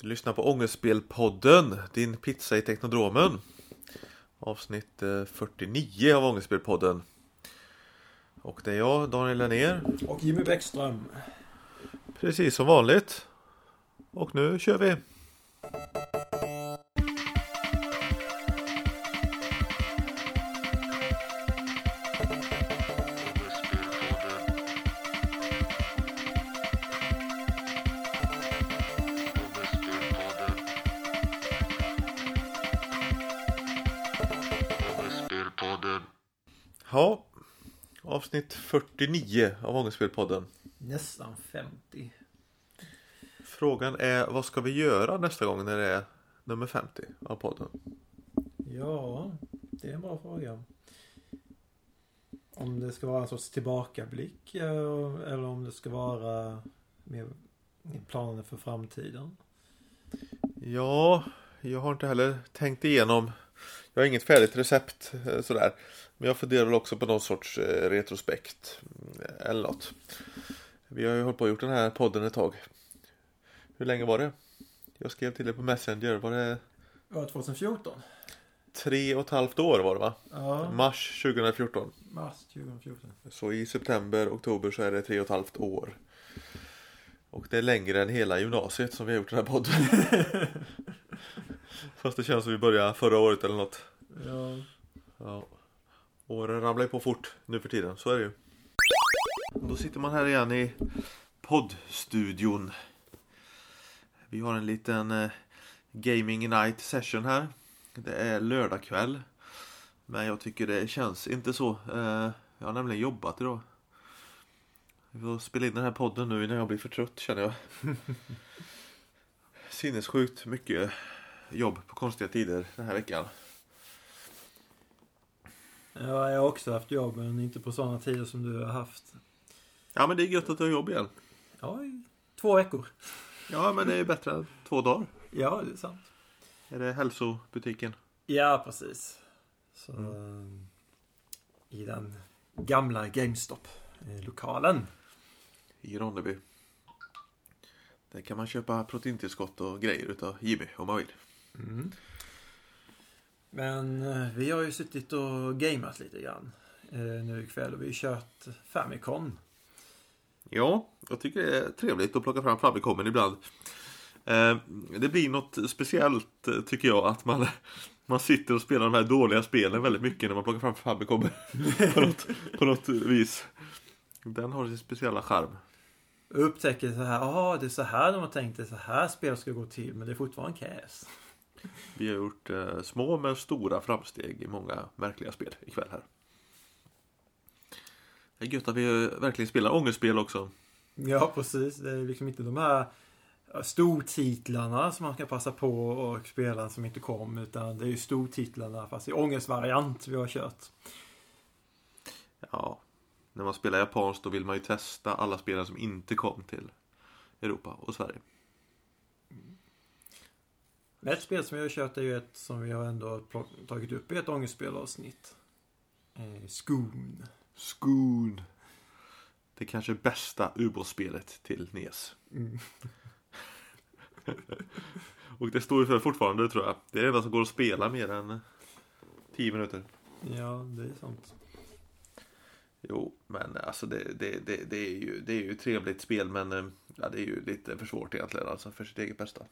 Du lyssnar på Ångestspelpodden, din pizza i Teknodromen. Avsnitt eh, 49 av Ångestspelpodden. Och det är jag, Daniel Lennér. Och Jimmy Bäckström. Precis som vanligt. Och nu kör vi! Avsnitt 49 av Ångestspelpodden. Nästan 50. Frågan är vad ska vi göra nästa gång när det är nummer 50 av podden? Ja, det är en bra fråga. Om det ska vara en sorts tillbakablick eh, eller om det ska vara mer planer för framtiden. Ja, jag har inte heller tänkt igenom. Jag har inget färdigt recept eh, sådär. Men jag funderar väl också på någon sorts eh, retrospekt. eh, Eller något. Vi har ju hållit på och gjort den här podden ett tag. Hur länge var det? Jag skrev till dig på Messenger. Var det det 2014? tre och ett halvt år var det va? Ja, Mars 2014. mars 2014. Så i september, oktober så är det tre och ett halvt år. Och det är längre än hela gymnasiet som vi har gjort den här podden. Fast det känns som vi började förra året eller något. Ja. Ja. Åren ramlar ju på fort nu för tiden, så är det ju. Då sitter man här igen i poddstudion. Vi har en liten eh, Gaming Night Session här. Det är lördag kväll. Men jag tycker det känns inte så. Eh, jag har nämligen jobbat idag. Vi får spela in den här podden nu innan jag blir för trött känner jag. Sinnessjukt mycket jobb på konstiga tider den här veckan. ja, jag har också haft jobb men inte på sådana tider som du har haft. Ja men det är gött att du har jobb igen. Ja, i två veckor. Ja men det är bättre än två dagar. Ja, det är sant. Är det hälsobutiken? Ja, precis. Så, I den gamla GameStop-lokalen. I Ronneby. Där kan man köpa proteintillskott och grejer utav Jimmy om man vill. Men eh, vi har ju suttit och gameat lite grann eh, nu ikväll och vi har kört Famicom. Ja, jag tycker det är trevligt att plocka fram Fabicomen ibland. Eh, Det blir något speciellt eh, tycker jag att man, man sitter och spelar de här dåliga spelen väldigt mycket när man plockar fram Fabicomen. på, något, på något vis. Den har sin speciella charm. Upptäcker så här, ja det är så här de har tänkt det, så här spel ska gå till, men det är fortfarande käs. Vi har gjort eh, små men stora framsteg i många märkliga spel ikväll här. Det är gött att vi eh, verkligen spelar ångestspel också. Ja, precis. Det är liksom inte de här ja, stortitlarna som man ska passa på och spela som inte kom, utan det är ju stortitlarna fast i ångestvariant vi har kört. Ja, när man spelar japanskt då vill man ju testa alla spelare som inte kom till Europa och Sverige. Ett spel som vi har kört är ju ett som vi har ändå tagit upp i ett ångestspelavsnitt. Eh, Skoon. Skoon. Det kanske bästa ubåtsspelet till NES. Mm. och det står ju för fortfarande tror jag. Det är det enda som går att spela mer än 10 minuter. Ja, det är sant. Jo, men alltså det, det, det, det, är ju, det är ju ett trevligt spel men eh, ja, det är ju lite för svårt egentligen alltså för sitt eget bästa.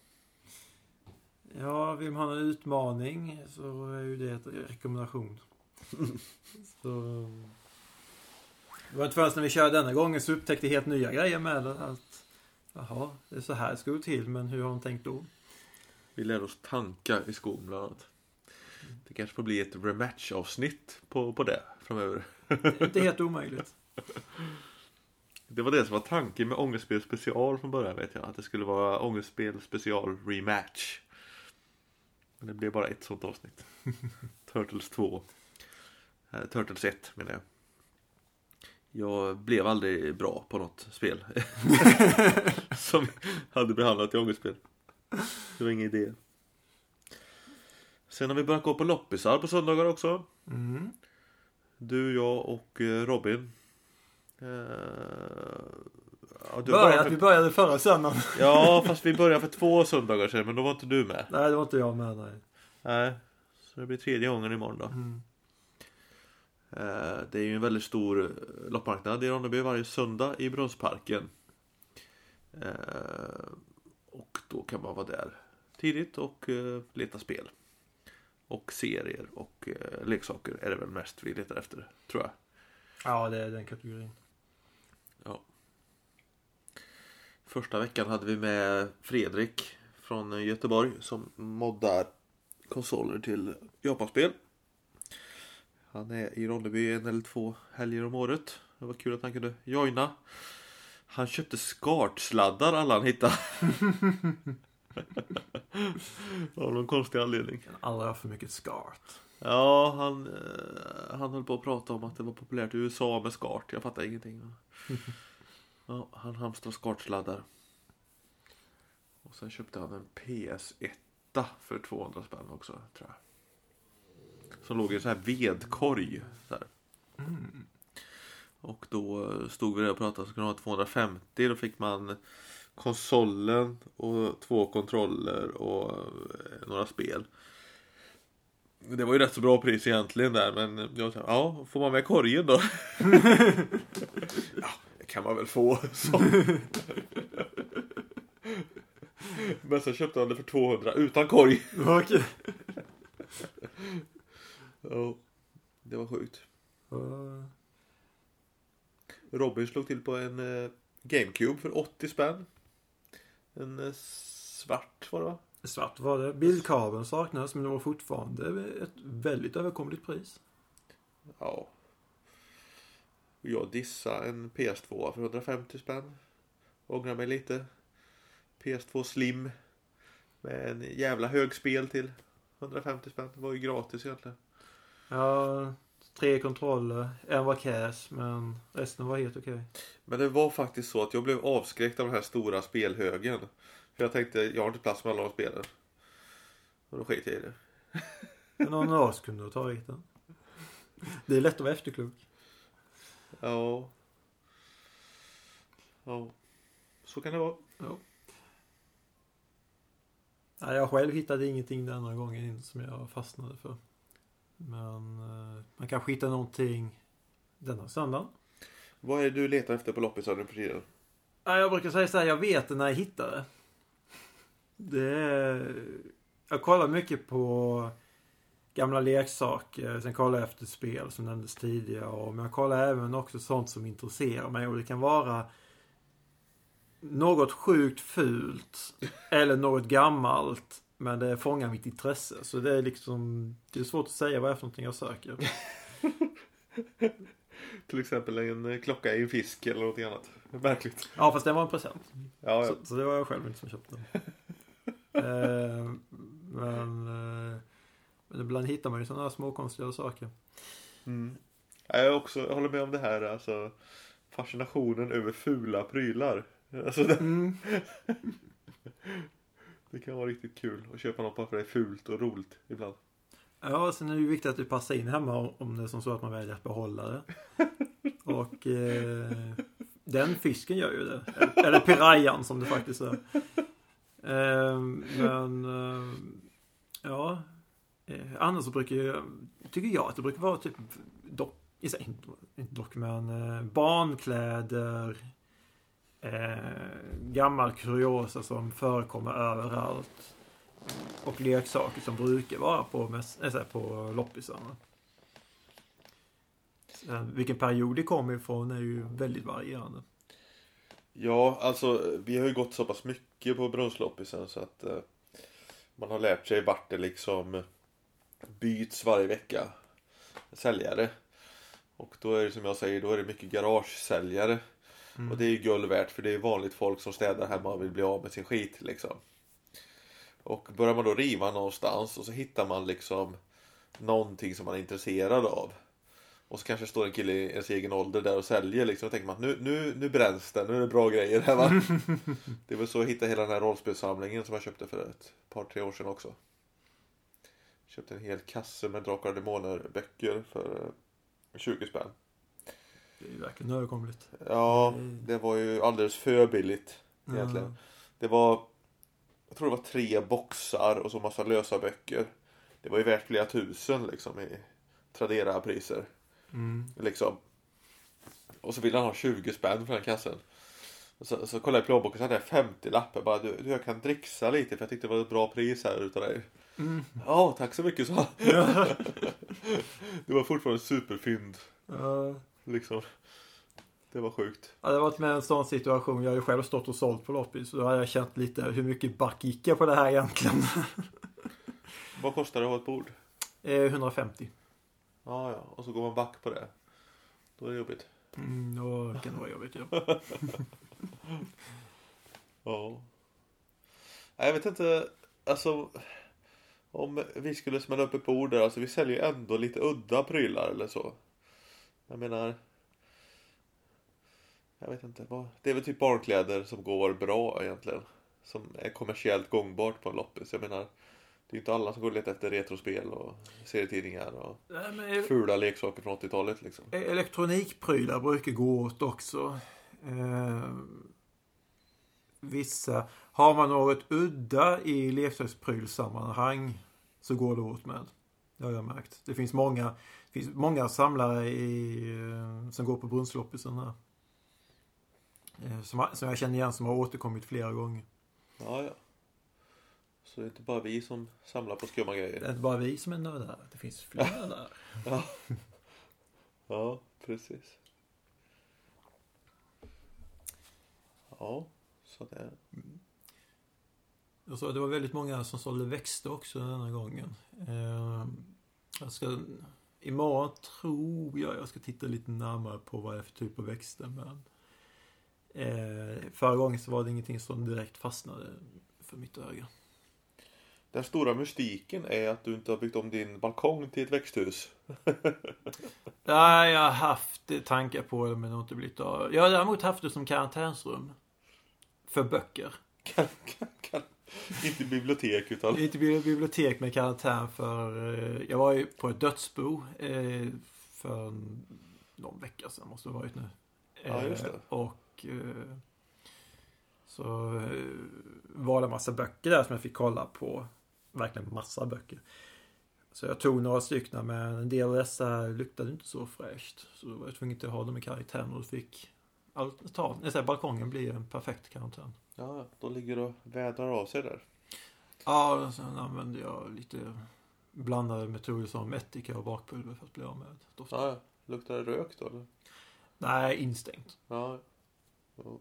Ja, vill man ha en utmaning så är ju det ett rekommendation. så... Det var inte förrän när vi körde denna gången så upptäckte helt nya grejer med det. Att, jaha, det är så här det ska gå till, men hur har de tänkt då? Vi lär oss tanka i skon bland annat. Det kanske får bli ett rematch-avsnitt på, på det framöver. Det är inte helt omöjligt. Det var det som var tanken med Ångestspel special från början vet jag. Att det skulle vara Ångestspel special rematch. Men det blev bara ett sånt avsnitt. Turtles 2. Eh, Turtles 1 menar jag. Jag blev aldrig bra på något spel. som hade behandlat i ångestspel. Det var ingen idé. Sen har vi börjat gå på loppisar på söndagar också. Mm. Du, jag och eh, Robin. Eh, Ja, började att vi för... började förra söndagen. ja, fast vi började för två söndagar sedan, men då var inte du med. Nej, det var inte jag med. Nej. Nej, så det blir tredje gången imorgon då. Mm. Eh, Det är ju en väldigt stor eh, loppmarknad i Ronneby varje söndag i Brunnsparken. Eh, Och då kan man vara där tidigt och leta spel. Och serier och leksaker är det väl mest vi letar efter, tror jag. Ja, det är den kategorin. Första veckan hade vi med Fredrik från Göteborg som moddar konsoler till Japanspel. Han är i Ronneby en eller två helger om året. Det var kul att han kunde joina. Han köpte skartsladdar alla han hittade. Av någon konstig anledning. Kan aldrig ha för mycket skart. Ja, han, eh, han höll på att prata om att det var populärt i USA med skart. Jag fattar ingenting. Ja, han hamstrar skartsladdar. Och sen köpte han en PS1 för 200 spänn också, tror jag. Som låg i en sån här vedkorg. Så här. Och då stod vi där och pratade så kunde man ha 250. Då fick man konsolen och två kontroller och eh, några spel. Det var ju rätt så bra pris egentligen där men jag sa, ja, får man med korgen då? ja, kan man väl få. Men sen köpte han det för 200 utan korg. Okej. Ja, det var sjukt. Uh, Robin slog till på en eh, GameCube för 80 spänn. En eh, svart var det va? Svart var det. Bildkabeln saknades men det var fortfarande ett väldigt överkomligt pris. Ja. Jag dissade en PS2 för 150 spänn. Ångrar mig lite. PS2 Slim. Med en jävla hög spel till 150 spänn. Det var ju gratis egentligen. Ja, tre kontroller. En var cash men resten var helt okej. Men det var faktiskt så att jag blev avskräckt av den här stora spelhögen. För jag tänkte, jag har inte plats med alla de spelen. Och då sket jag i det. Men någon av oss kunde ha tagit den. Det är lätt att vara efterklok. Ja. Ja. Så kan det vara. Nej, jag själv hittade ingenting denna gången som jag fastnade för. Men eh, man kanske hittar någonting denna söndag. Vad är det du letar efter på loppisar nu för tiden? Jag brukar säga så här, jag vet det när jag hittar det. Det är... Jag kollar mycket på gamla leksaker. Sen kollar jag efter spel som nämndes tidigare. Men jag kollar även också sånt som intresserar mig. Och det kan vara något sjukt fult. Eller något gammalt. Men det fångar mitt intresse. Så det är liksom... Det är svårt att säga vad det är för någonting jag söker. Till exempel en eh, klocka i en fisk eller något annat. Märkligt. Ja, fast det var en present. Ja, ja. Så, så det var jag själv inte som köpte den. eh, men, eh, men ibland hittar man ju sådana här småkonstiga saker. Mm. Ja, Jag, också, jag håller med om det här. Alltså, fascinationen över fula prylar. Alltså, det, Mm. det kan vara riktigt kul att köpa något bara för det är fult och roligt ibland. Ja, sen är det ju viktigt att det passar in hemma om det är som så att man väljer att behålla det. Och eh, den fisken gör ju det. Eller pirayan som det faktiskt är. Eh, men eh, ja. Eh, annars så brukar jag, tycker jag att det brukar vara typ dock, inte, inte dock men eh, barnkläder. Eh, gammal kuriosa som förekommer överallt. Och leksaker som brukar vara på, mäss- äh, på loppisarna. Sen, vilken period det kommer ifrån är ju väldigt varierande. Ja, alltså vi har ju gått så pass mycket på brunnsloppisen så att eh, man har lärt sig vart det liksom byts varje vecka. Säljare. Och då är det som jag säger, då är det mycket garagesäljare. Mm. Och det är ju guld värt för det är vanligt folk som städar hemma och vill bli av med sin skit liksom. Och börjar man då riva någonstans och så hittar man liksom någonting som man är intresserad av. Och så kanske står en kille i ens egen ålder där och säljer liksom och tänker man nu, nu, nu bränns det, nu är det bra grejer här va. det var så jag hittade hela den här rollspelssamlingen som jag köpte för ett par tre år sedan också. Köpte en hel kasse med Drakar och Demoner böcker för eh, 20 spänn. Det är ju verkligen överkomligt. Ja, Mm. det var ju alldeles för billigt egentligen. Det var, jag tror det var tre boxar och så massa lösa böcker. Det var ju värt flera tusen liksom i Tradera-priser. Mm. Liksom. Och så ville han ha 20 spänn för den kassen. Så, så kollade jag i plånboken så hade jag 50 lappar. Bara, du, du, jag kan dricksa lite för jag tyckte det var ett bra pris här utav dig. Mm. Ja, tack så mycket, så han. Det var fortfarande superfynd. Ja. Liksom. Det var sjukt. Jag hade varit med en sån situation. Jag har ju själv stått och sålt på loppis. Så då hade jag känt lite hur mycket back gick jag på det här egentligen. Vad kostar det att ha ett bord? Eh, 150. Ja, ja. Och så går man back på det. Då är det jobbigt. Mm, då kan det vara jobbigt ja. Ja. Jag vet inte. Alltså. Om vi skulle smälla upp ett bord där. Alltså vi säljer ju ändå lite udda prylar eller så. Jag menar. Jag vet inte. vad- Det är väl typ barnkläder som går bra egentligen. Som är kommersiellt gångbart på en loppis. Jag menar. Det är inte alla som går och letar efter retrospel och serietidningar och Nej, men fula leksaker från 80-talet liksom. Elektronikprylar brukar gå åt också. Eh, vissa. Har man något udda i leksaksprylsammanhang så går det åt med. Det har jag märkt. Det finns många, det finns många samlare i, eh, som går på brunnsloppisen här. Eh, som, som jag känner igen som har återkommit flera gånger. Ja, ja. Så det är inte bara vi som samlar på skumma Det grejer. är inte bara vi som är nördar. Det finns fler nördar. Ja, precis. Ja, så det. Jag sa, det var väldigt många som sålde växter också denna gången. Eh, jag ska, imorgon tror jag jag ska titta lite närmare på vad det är för typ av växter. Men, eh, förra gången så var det ingenting som direkt fastnade för mitt öga. Den stora mystiken är att du inte har byggt om din balkong till ett växthus. Nej, jag har haft tankar på det men det har inte blivit av. Jag har däremot haft det som karantänsrum. För böcker. Kan, kan, kan. Inte bibliotek utan... Inte bibli- bibliotek med karantän för... eh, Jag var ju på ett dödsbo eh, för någon vecka sedan måste det varit nu. Ja, just det. Eh, Och så var det massa böcker där som jag fick kolla på. Verkligen massa böcker. Så jag tog några stycken men en del av dessa luktade inte så fräscht. Så då var jag tvungen att ha dem i karantän och fick ta, jag säger, balkongen bli en perfekt karantän. Ja, då ligger och vädrar av sig där. Ja, sen använde jag lite blandade metoder som ättika och bakpulver för att bli av med doften. Ja, ja. Luktar det rök då eller? Nej, instängt. Ja. Jo.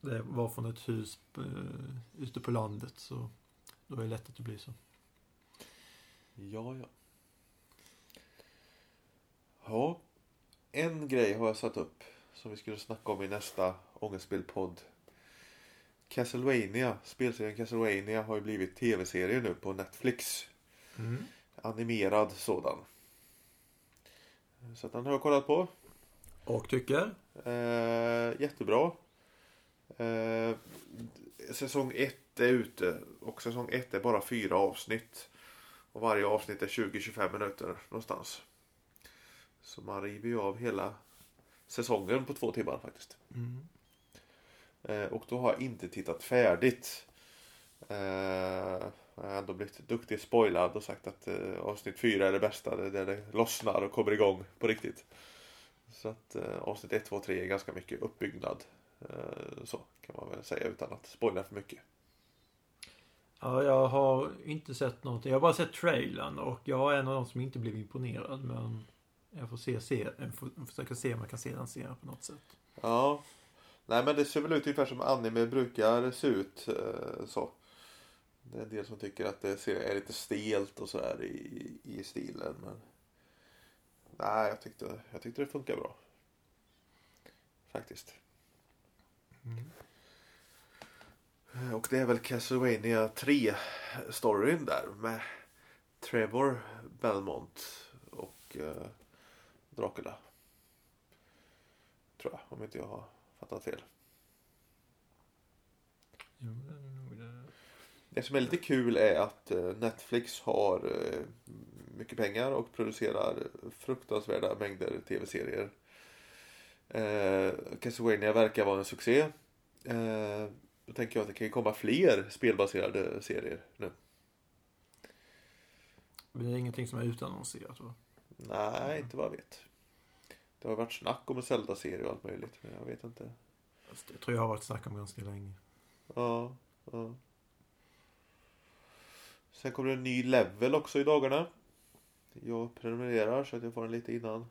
Det var från ett hus eh, ute på landet så då är det lätt att det blir så. Ja, ja. Ja. En grej har jag satt upp som vi skulle snacka om i nästa Ångestspel-podd. Castlevania, spelserien Castlevania har ju blivit tv-serie nu på Netflix. Animerad sådan. Så den har jag kollat på. Och tycker? Eh, jättebra. Eh, säsong 1 är ute och säsong 1 är bara fyra avsnitt. Och varje avsnitt är 20-25 minuter någonstans. Så man river ju av hela säsongen på två timmar faktiskt. Mm. Eh, och då har jag inte tittat färdigt. Eh, jag har ändå blivit duktigt spoilad och sagt att eh, avsnitt 4 är det bästa. Det är där det lossnar och kommer igång på riktigt. Så att eh, avsnitt 1, 2, 3 är ganska mycket uppbyggnad. Eh, så kan man väl säga utan att spoila för mycket. Ja, jag har inte sett någonting. Jag har bara sett trailern och jag är en av de som inte blev imponerad men jag får se, se jag får försöka se om jag kan se den serien på något sätt. Ja. Nej men det ser väl ut ungefär som anime brukar se ut. eh, så. Det är en del som tycker att det ser, är lite stelt och så här i, i stilen. Men nej, jag tyckte, jag tyckte det funkar bra. Faktiskt. Eh, Och det är väl Castlevania 3 storyn där med Trevor Belmont och eh, Dracula. Tror jag, om inte jag har fattat fel. Jo, det är nog det. Det som är lite kul är att eh, Netflix har eh, mycket pengar och producerar fruktansvärda mängder tv-serier. Eh, Castlevania verkar vara en succé. Eh, då tänker jag att det kan ju komma fler spelbaserade serier nu. Men det är ingenting som är utannonserat va? Nej, inte vad jag vet. Det har varit snack om en Zelda-serie och allt möjligt, men jag vet inte. Det tror jag har varit snack om ganska länge. Ja, ja. Sen kommer det en ny level också i dagarna. Jag prenumererar så att jag får den lite innan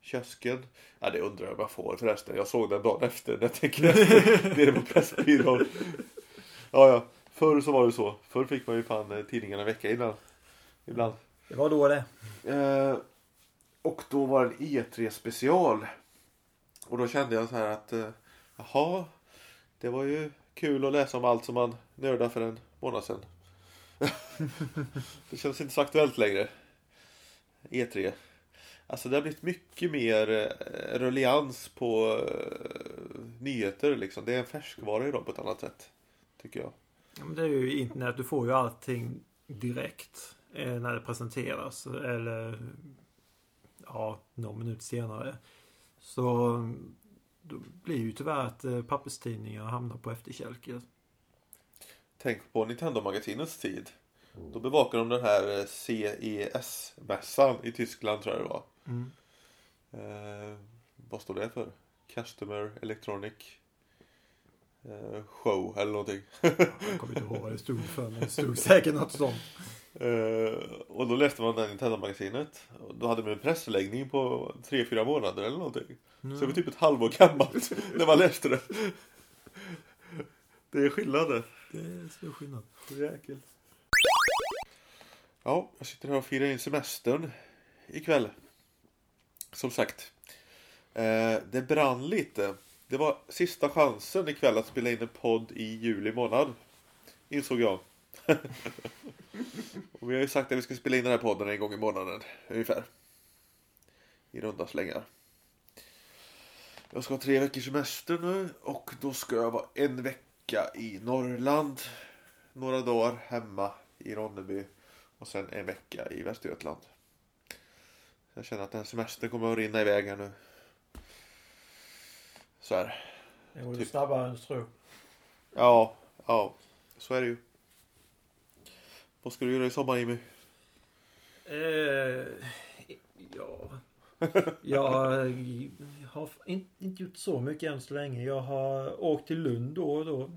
kiosken. Ja, det undrar jag om jag får förresten. Jag såg den dagen efter när jag tänker efter. Nere på Pressbyrån. Ja, ja. Förr så var det så. Förr fick man ju fan eh, tidningarna en vecka innan. Ibland. Det var då det. Eh, och då var det en E3 special. Och då kände jag så här att eh, jaha, det var ju kul att läsa om allt som man nördade för en månad sedan. det känns inte så aktuellt längre. E3. Alltså det har blivit mycket mer eh, ruljans på eh, nyheter liksom. Det är en färskvara idag på ett annat sätt. Tycker jag. Ja, men det är ju internet. Du får ju allting direkt eh, när det presenteras. Eller ja, någon minut senare. Så då blir ju tyvärr att eh, papperstidningar hamnar på efterkälken. Tänk på Nintendo-magasinets tid. Då bevakade de den här eh, CES-mässan i Tyskland tror jag det var. Mm. Eh, vad står det för? Customer Electronic eh, Show eller någonting. Jag kommer inte ihåg vad det stod för men det stod säkert något sånt. Eh, och då läste man det här Nintendo-magasinet. Och då hade man en pressläggning på 3-4 månader eller någonting. Så det var typ ett halvår gammalt när man läste det. Det är skillnader. Det är stor skillnad. Jäkel. Ja, jag sitter här och firar in semestern ikväll. Som sagt. Eh, det brann lite. Det var sista chansen ikväll att spela in en podd i juli månad. Insåg jag. Och vi har ju sagt att vi ska spela in den här podden en gång i månaden. Ungefär. I runda slängar. Jag ska ha tre veckors semester nu och då ska jag vara en vecka i Norrland. Några dagar hemma i Ronneby. Och sen en vecka i Västergötland. Jag känner att den här semestern kommer att rinna iväg här nu. Så här. Det går Typ. snabbare än du tror. Ja, ja. Så är det ju. Vad ska du göra i sommar Jimmy? Eh, ja. Jag har in- inte gjort så mycket än så länge. Jag har åkt till Lund då och då.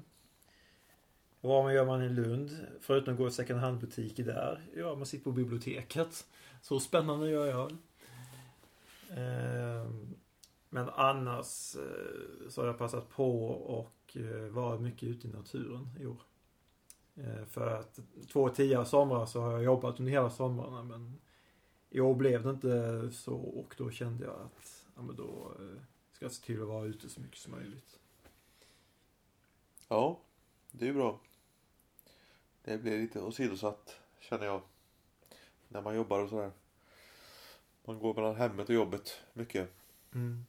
Vad gör man i Lund? Förutom att gå i second hand-butiker där. Ja, man sitter på biblioteket. Så spännande gör jag. Eh, Men annars eh, så har jag passat på och eh, varit mycket ute i naturen i år. Eh, För att två tidigare somrar så har jag jobbat under hela somrarna men i år blev det inte så och då kände jag att ja, men då eh, ska jag se till att vara ute så mycket som möjligt. Ja, det är bra. Det blir lite åsidosatt känner jag. När man jobbar och sådär. Man går mellan hemmet och jobbet mycket. Mm.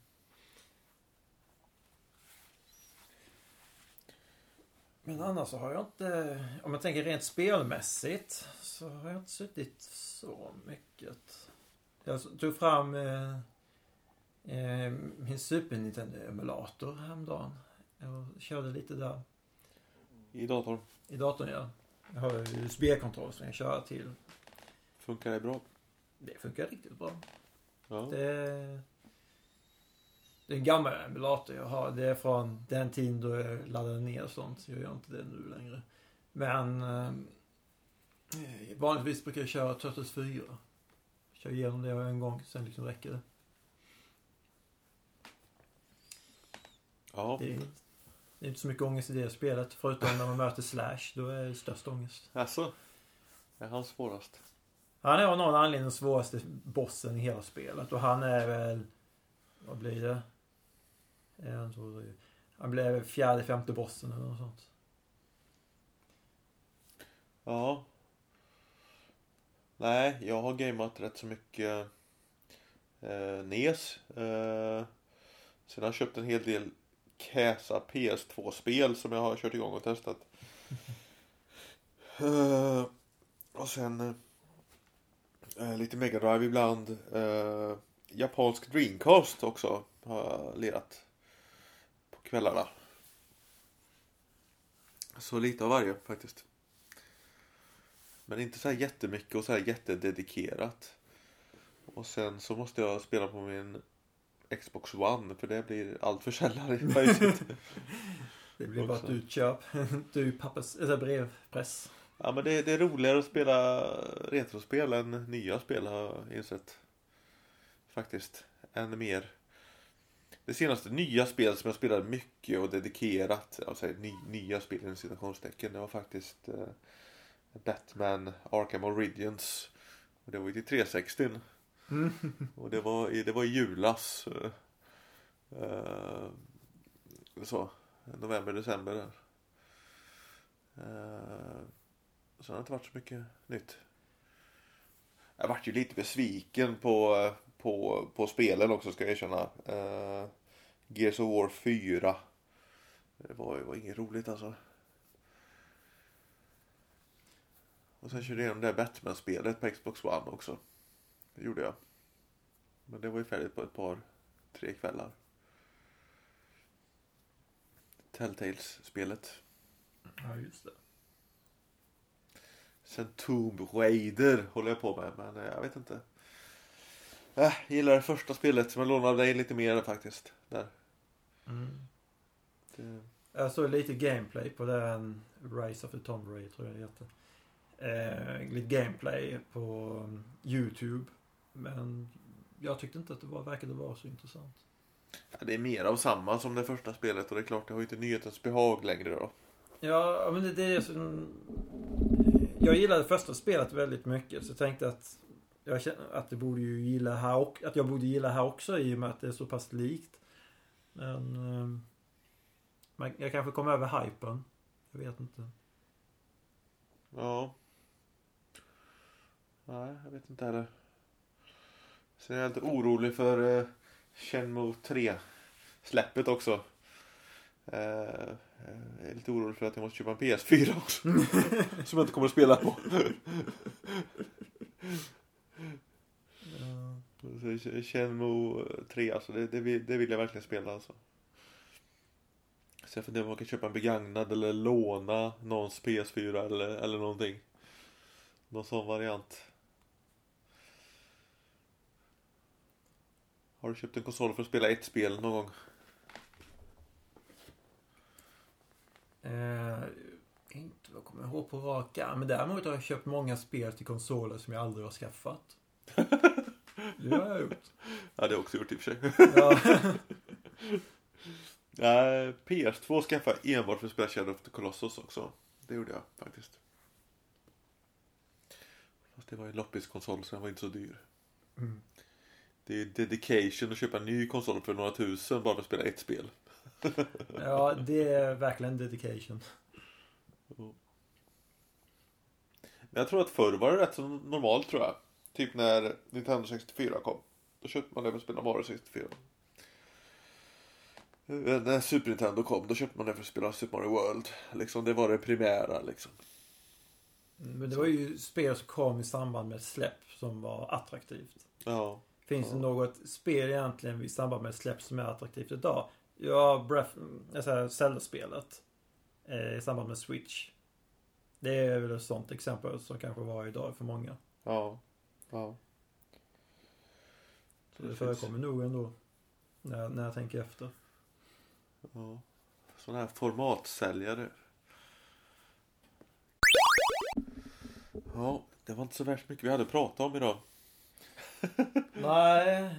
Men annars så har jag inte, om jag tänker rent spelmässigt, så har jag inte suttit så mycket. Jag tog fram eh, eh, min Super Nintendo-emulator häromdagen. Jag körde lite där. I datorn. I datorn ja. Jag har USB-kontroll som jag kör till. Funkar det bra? Det funkar riktigt bra. Ja. Det, det är en gammal emulator jag har. Det är från den tiden då jag laddade ner sånt. Jag gör inte det nu längre. Men eh, vanligtvis brukar jag köra Turtles 4. Kör igenom det en gång, sen liksom räcker det. Ja. Det är, det är inte så mycket ångest i det spelet. Förutom när man möter Slash. Då är det störst ångest. Alltså. Är han svårast? Han är av någon anledning den svåraste bossen i hela spelet. Och han är väl... Vad blir det? En, två, tre. Han väl fjärde, femte bossen eller något sånt. Ja. Nej, jag har gameat rätt så mycket eh, NES. Eh, sen har jag köpt en hel del Käsa PS2-spel som jag har kört igång och testat. Eh, och sen eh, lite Mega Drive ibland. Eh, japansk Dreamcast också. har jag lirat kvällarna. Så lite av varje faktiskt. Men inte så här jättemycket och så här jättededikerat. Och sen så måste jag spela på min Xbox One för det blir allt för sällan. Det blir bara ett utköp. Du pappers, eller brevpress. Ja men det, det är roligare att spela retrospel än nya spel har jag insett. Faktiskt. Än mer. Det senaste nya spel som jag spelade mycket och dedikerat, säger ny, nya spel inom citationstecken, det var faktiskt eh, Batman Arkham Origins. Och det var ju till 360. Mm. Och det var, i- det var i julas. eh, eh, så, november, december där. Eh, så det har inte varit så mycket nytt. Jag vart ju lite besviken på, på, på spelen också ska jag erkänna. Uh, Gears of War 4. Det var, det var inget roligt alltså. Och sen körde jag igenom det här Batman-spelet på Xbox One också. Det gjorde jag. Men det var ju färdigt på ett par, tre kvällar. Telltales-spelet. Ja, just det. Sen Tomb Raider håller jag på med, men eh, jag vet inte. Äh, jag gillar det första spelet, men lånar av dig lite mer faktiskt. Där. Mm. Det... Jag såg lite gameplay på den Rise of the Tomb Raider tror jag det heter. Eh, lite gameplay på um, YouTube. Men jag tyckte inte att det var, verkade vara så intressant. Ja, det är mer av samma som det första spelet och det är klart, det har ju inte nyhetens behag längre då. Ja, men det, det är som... Jag gillade första spelet väldigt mycket så jag tänkte att jag känner att det borde ju gilla här och, att jag borde gilla här också i och med att det är så pass likt. Men... eh, jag kanske kom över hypen. Jag vet inte. Ja. Nej, jag vet inte heller. Sen är jag lite orolig för Shenmue 3 släppet också. Eh, jag är lite orolig för att jag måste köpa en PS4 också. som jag inte kommer att spela på. Så Shenmue 3, alltså det, det, vill, det vill jag verkligen spela alltså. Så jag funderar om jag kan köpa en begagnad eller låna någons PS4 eller, eller någonting. Någon sån variant. Har du köpt en konsol för att spela ett spel någon gång? Eh, inte vad jag kommer ihåg på rak arm. Men däremot har jag köpt många spel till konsoler som jag aldrig har skaffat. Det har jag gjort. Ja, det har jag också gjort i och för sig. Ja. Nej, PS2 skaffade jag enbart för att spela Shadow of the Colossus också. Det gjorde jag faktiskt. Fast det var en loppiskonsol så den var inte så dyr. Mm. Det är dedication att köpa en ny konsol för några tusen bara för att spela ett spel. ja, det är verkligen dedication. Men jag tror att förr var det rätt så normalt tror jag. Typ när Nintendo 64 kom. Då köpte man det för att spela Mario 64. Eh, När Super Nintendo kom, då köpte man det för att spela Super Mario World. Liksom, det var det primära liksom. Men det var ju spel som kom i samband med släpp som var attraktivt. Ja. Finns det Ja. något spel egentligen i samband med släpp som är attraktivt idag? Ja, Breath, alltså Zelda-spelet. Eh, I samband med Switch. Det är väl ett sånt exempel som kanske var idag för många. Ja. Ja. Så det Precis. förekommer nog ändå. När, när jag tänker efter. ja. Sådana här formatsäljare. Ja, det var inte så värst mycket vi hade pratat om idag. Nej.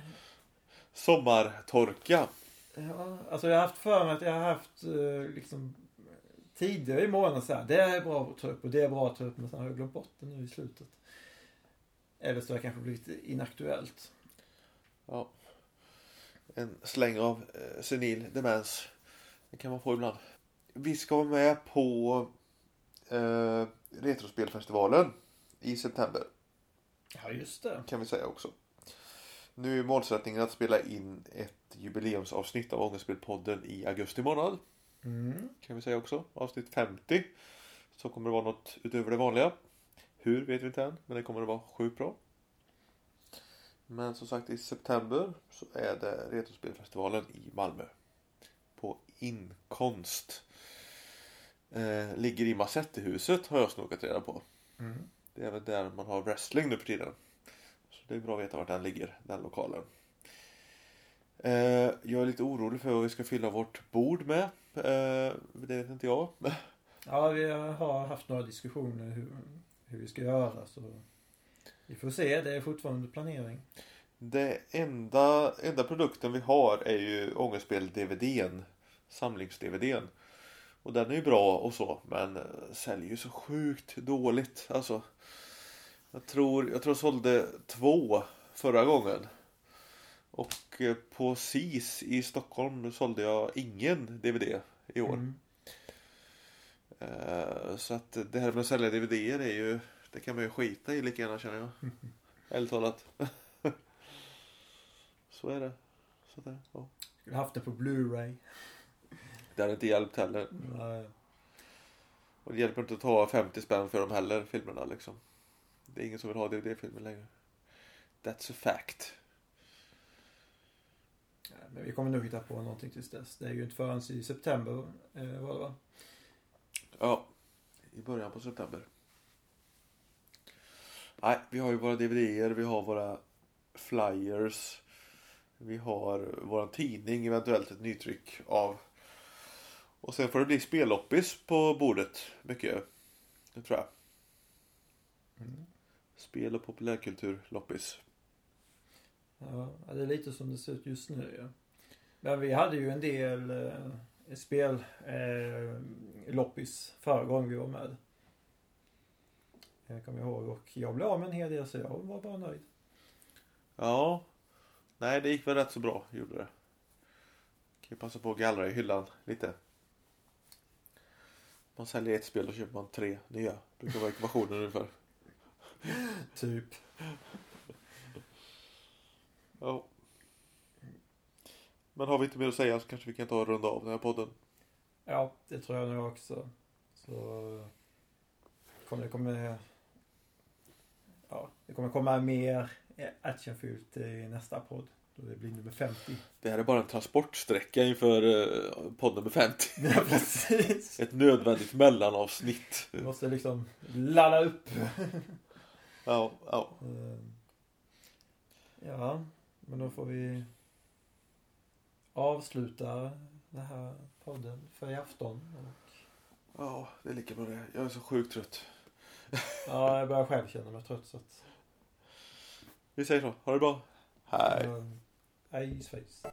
Sommartorka. Ja, alltså jag har haft för mig att jag har haft eh, liksom tidigare i månaden så här. Det är bra att ta upp och det är bra att ta upp. Men sen har jag glömt bort det nu i slutet. Eller så har det kanske blivit inaktuellt. Ja. En släng av eh, senil demens. Det kan man få ibland. Vi ska vara med på eh, Retrospelfestivalen i september. Ja, just det. Kan vi säga också. Nu är målsättningen att spela in ett jubileumsavsnitt av Ångestspelpodden i augusti månad. Mm. Kan vi säga också. Avsnitt 50. Så kommer det vara något utöver det vanliga. Hur vet vi inte än, men det kommer att vara sjukt bra. Men som sagt i september så är det Retrospelfestivalen i Malmö. På Inkonst. Eh, ligger i Massettihuset har jag snokat reda på. Mm. Det är väl där man har wrestling nu för tiden. Så det är bra att veta vart den ligger, den lokalen. Eh, jag är lite orolig för vad vi ska fylla vårt bord med. Eh, det vet inte jag. Ja, vi har haft några diskussioner hur, hur vi ska göra så vi får se. Det är fortfarande planering. Det enda, enda produkten vi har är ju Ångestspel-DVDn. Samlings-DVDn. Och den är ju bra och så men eh, säljer ju så sjukt dåligt. Alltså. Jag tror jag, tror jag sålde två förra gången. Och eh, på SIS i Stockholm sålde jag ingen DVD i år. Mm. Eh, Så att det här med att sälja DVDer är ju Det kan man ju skita i lika gärna känner jag. Ärligt talat. Så är det. Så där, ja. Skulle haft det på Blu-ray. Det hade inte hjälpt heller. Nej. Och det hjälper inte att ta 50 spänn för dem heller, filmerna liksom. Det är ingen som vill ha DVD-filmer längre. That's a fact. Ja, Men vi kommer nog hitta på någonting tills dess. Det är ju inte förrän i september eh, var det va? Ja, i början på september. Nej, vi har ju våra DVDer, vi har våra flyers. Vi har våran tidning, eventuellt ett nytryck av. Och sen får det bli spelloppis på bordet. Mycket. Det tror jag. Mm. Spel och populärkultur loppis. Ja, ja, det är lite som det ser ut just nu ja. Men vi hade ju en del eh, spel eh, loppis förra gången vi var med. Jag kommer ihåg och jag blev av med en hel del så jag var bara nöjd. Ja. Nej, det gick väl rätt så bra, gjorde det. Kan ju passa på att gallra i hyllan lite. Man säljer ett spel och köper man tre nya. Brukar vara ekvationen ungefär. Typ. Ja. Men har vi inte mer att säga så kanske vi kan ta och runda av den här podden. Ja, det tror jag nog också. Så kommer det kommer Ja, det kommer komma mer actionfyllt i nästa podd. Då det blir nummer 50. Det här är bara en transportsträcka inför eh, podd nummer 50. Ja, precis. Ett nödvändigt mellanavsnitt. Vi måste liksom ladda upp. Ja, ja. Eh, Ja, men då får vi avsluta den här podden för i afton. Och, Ja, det är lika bra det. Jag är så sjukt trött. ja, jag börjar själv känna mig trött så att... Vi säger så. Ha det bra. Hej. Uh, Ice face.